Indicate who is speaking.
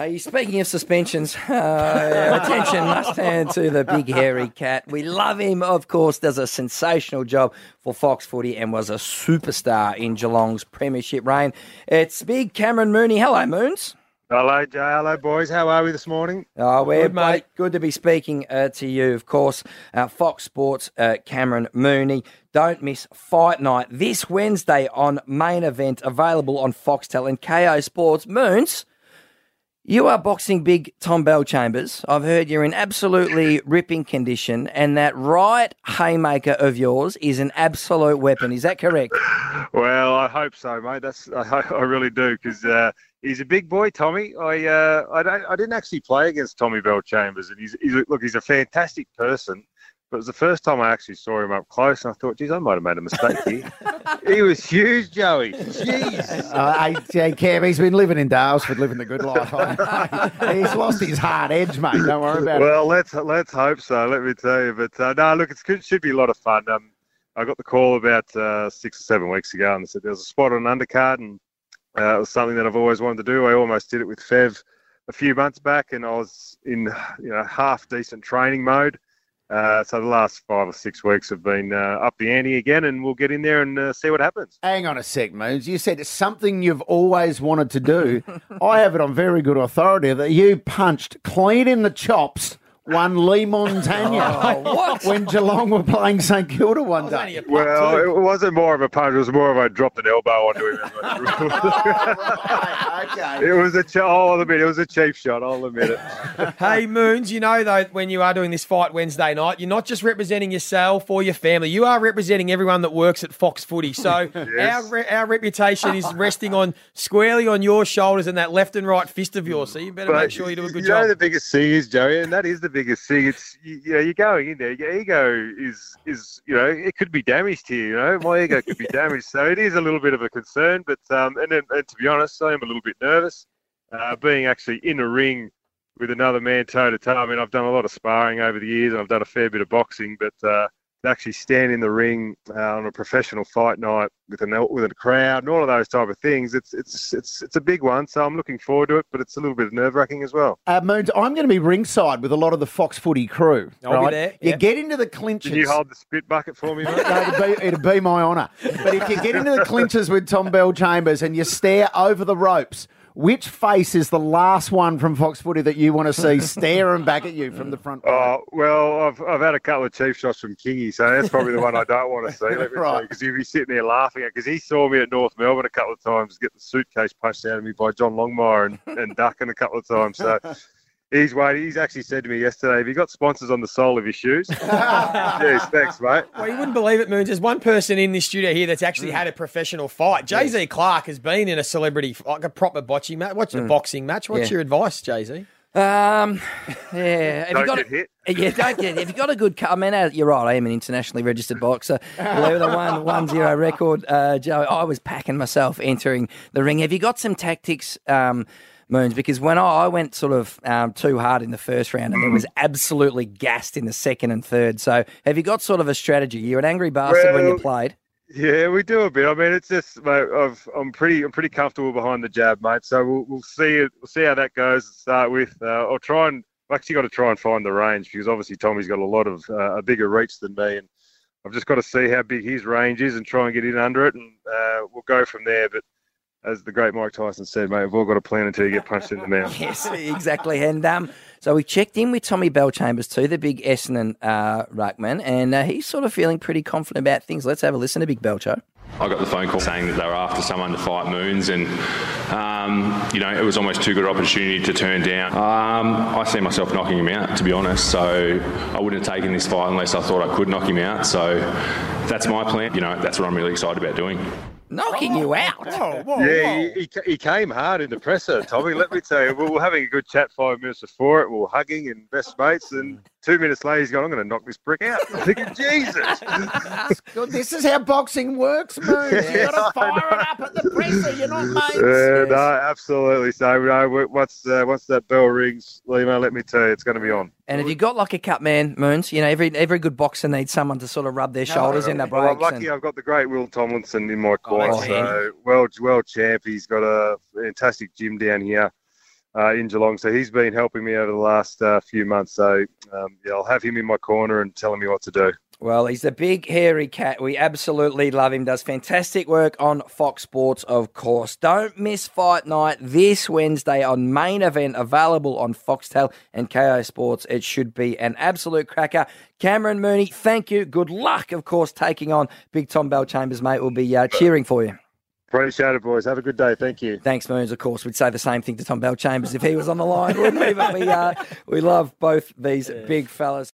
Speaker 1: Hey, speaking of suspensions, uh, attention must turn to the big hairy cat. We love him, of course, does a sensational job for Fox Footy and was a superstar in Geelong's premiership reign. It's big Cameron Mooney. Hello, Moons.
Speaker 2: Hello, Jay. Hello, boys. How are we this morning?
Speaker 1: Oh, we're
Speaker 3: Good, mate.
Speaker 1: Good to be speaking uh, to you, of course. Uh, Fox Sports, uh, Cameron Mooney. Don't miss Fight Night this Wednesday on main event, available on Foxtel and Kayo Sports. Moons, you are boxing big Tom Bellchambers. I've heard you're in absolutely ripping condition, and that right haymaker of yours is an absolute weapon. Is that correct?
Speaker 2: Well, I hope so, mate. That's I, I really do because uh, he's a big boy, Tommy. I uh, I, I didn't actually play against Tommy Bellchambers, and he's, he's look, he's a fantastic person. But it was the first time I actually saw him up close, and I thought, geez, I might have made a mistake here. he was huge, Joey. Jeez.
Speaker 4: Uh, hey, Cam, he's been living in Daylesford, living the good life. he's lost his hard edge, mate. Don't worry about it.
Speaker 2: Well, let's let's hope so. Let me tell you. But uh, no, look, it's, it should be a lot of fun. Um, I got the call about uh, six or seven weeks ago, and they said there was a spot on an undercard, and uh, it was something that I've always wanted to do. I almost did it with Fev a few months back, and I was in you know half decent training mode. Uh, so the last five or six weeks have been uh, up the ante again, and we'll get in there and uh, see what happens.
Speaker 4: Hang on a sec, Moons. You said it's something you've always wanted to do. I have it on very good authority that you punched clean in the chops one Leigh Montagna oh,
Speaker 1: what?
Speaker 4: when Geelong were playing St Kilda one
Speaker 3: That was only
Speaker 4: day.
Speaker 3: a
Speaker 2: Well,
Speaker 3: too.
Speaker 2: it wasn't more of a punch; it was more of a dropped an elbow onto him.
Speaker 4: Oh, right, okay.
Speaker 2: it was a. Ch- I'll admit it was a cheap shot. I'll admit it.
Speaker 3: Hey, Moons, you know, though, when you are doing this fight Wednesday night, you're not just representing yourself or your family. You are representing everyone that works at Fox Footy. So
Speaker 2: Yes.
Speaker 3: our, re- our reputation is resting on squarely on your shoulders and that left and right fist of yours. So you better make sure you do a good
Speaker 2: you know
Speaker 3: job.
Speaker 2: the biggest thing is Joey, and that is the biggest thing. It's you, you know you're going in there. Your ego is is you know it could be damaged here. You know my ego could be damaged, so it is a little bit of a concern. But um, and then, and to be honest, I am a little bit nervous. Uh, being actually in a ring with another man toe to toe. I mean, I've done a lot of sparring over the years, and I've done a fair bit of boxing, but. Uh, to actually stand in the ring uh, on a professional fight night with an with a crowd and all of those type of things, it's it's it's it's a big one. So I'm looking forward to it, but it's a little bit nerve wracking as well.
Speaker 4: Uh, Moons, I'm going to be ringside with a lot of the Fox Footy crew.
Speaker 3: I'll be
Speaker 4: right?
Speaker 3: there,
Speaker 4: You
Speaker 3: yeah.
Speaker 4: get into the clinches.
Speaker 2: Can you hold the spit bucket for me, mate?
Speaker 4: No, it'd be, it'd be my honour. But if you get into the clinches with Tom Bellchambers and you stare over the ropes, which face is the last one from Fox Footy that you want to see staring back at you from the front?
Speaker 2: Oh well, I've I've had a couple of cheap shots from Kingy, so that's probably the one I don't want to see. Let me
Speaker 4: Right.
Speaker 2: because he'll be sitting there laughing at because he saw me at North Melbourne a couple of times get the suitcase punched out of me by John Longmire and, and ducking a couple of times. So he's waiting. He's actually said to me yesterday, "Have you got sponsors on the sole of your shoes?" yes, thanks, mate.
Speaker 3: Well, you wouldn't believe it, Moons. There's one person in this studio here that's actually had a professional fight. Jay Z Clark has been in a celebrity, like a proper bocce match. What's a boxing match? What's
Speaker 1: Yeah.
Speaker 3: your advice, Jay Z?
Speaker 1: Um, yeah. Have
Speaker 2: Don't
Speaker 1: you got
Speaker 2: get hit.
Speaker 1: Yeah, don't get. Have you got a good? I mean, uh, you're right. I am an internationally registered boxer. With a one one zero record, uh, Joe. I was packing myself entering the ring. Have you got some tactics? Um, Moons, because when I, I went sort of um, too hard in the first round and it was absolutely gassed in the second and third. So, have you got sort of a strategy? You're an angry bastard when you
Speaker 2: Well,
Speaker 1: played.
Speaker 2: Yeah, we do a bit. I mean, it's just, mate. I've, I'm pretty, I'm pretty comfortable behind the jab, mate. So we'll, we'll see it. We'll see how that goes to start with. Uh, I'll try and I've actually got to try and find the range because obviously Tommy's got a lot of uh, a bigger reach than me, and I've just got to see how big his range is and try and get in under it, and uh, we'll go from there. But as the great Mike Tyson said, mate, we've all got a plan until you get punched in the mouth.
Speaker 1: Yes, exactly. And um, so we checked in with Tommy Bellchambers too, the big Essendon uh, ruckman, and uh, he's sort of feeling pretty confident about things. Let's have a listen to Big Belcho.
Speaker 5: I got the phone call saying that they were after someone to fight Moons, and um, you know it was almost too good an opportunity to turn down. Um, I see myself knocking him out, to be honest. So I wouldn't have taken this fight unless I thought I could knock him out. So that's my plan. You know that's what I'm really excited about doing.
Speaker 1: Knocking you out.
Speaker 2: Yeah, he, he, he came hard in the presser, Tommy. Let me tell you, we were having a good chat five minutes before it. We were hugging and best mates, and two minutes later, he's going, "I'm going to knock this brick out." I'm thinking, Jesus.
Speaker 4: Good. This is how boxing works, Moons. You've got to fire it up at the presser. You're not mates.
Speaker 2: Uh, no, absolutely. So, you know, once uh, once that bell rings, Lima, let me tell you, it's going to be on.
Speaker 1: And if you got like a cut man, Moons? You know, every every good boxer needs someone to sort of rub their shoulders in the
Speaker 2: Well, I'm lucky
Speaker 1: and-
Speaker 2: I've got the great Will Tomlinson in my corner.
Speaker 1: Handy.
Speaker 2: so, world world champ. He's got a fantastic gym down here. uh, in Geelong. So he's been helping me over the last uh, few months. So um, yeah, I'll have him in my corner and telling me what to do.
Speaker 1: Well, he's a big, hairy cat. We absolutely love him. Does fantastic work on Fox Sports, of course. Don't miss Fight Night this Wednesday on main event, available on Foxtel and Kayo Sports. It should be an absolute cracker. Cameron Mooney, thank you. Good luck, of course, taking on Big Tom Bellchambers, mate. We'll be uh, cheering for you.
Speaker 2: Appreciate it, boys. Have a good day. Thank you.
Speaker 1: Thanks, Moons. Of course, we'd say the same thing to Tom Bellchambers if he was on the line, wouldn't we? But we, uh, we love both these big fellas.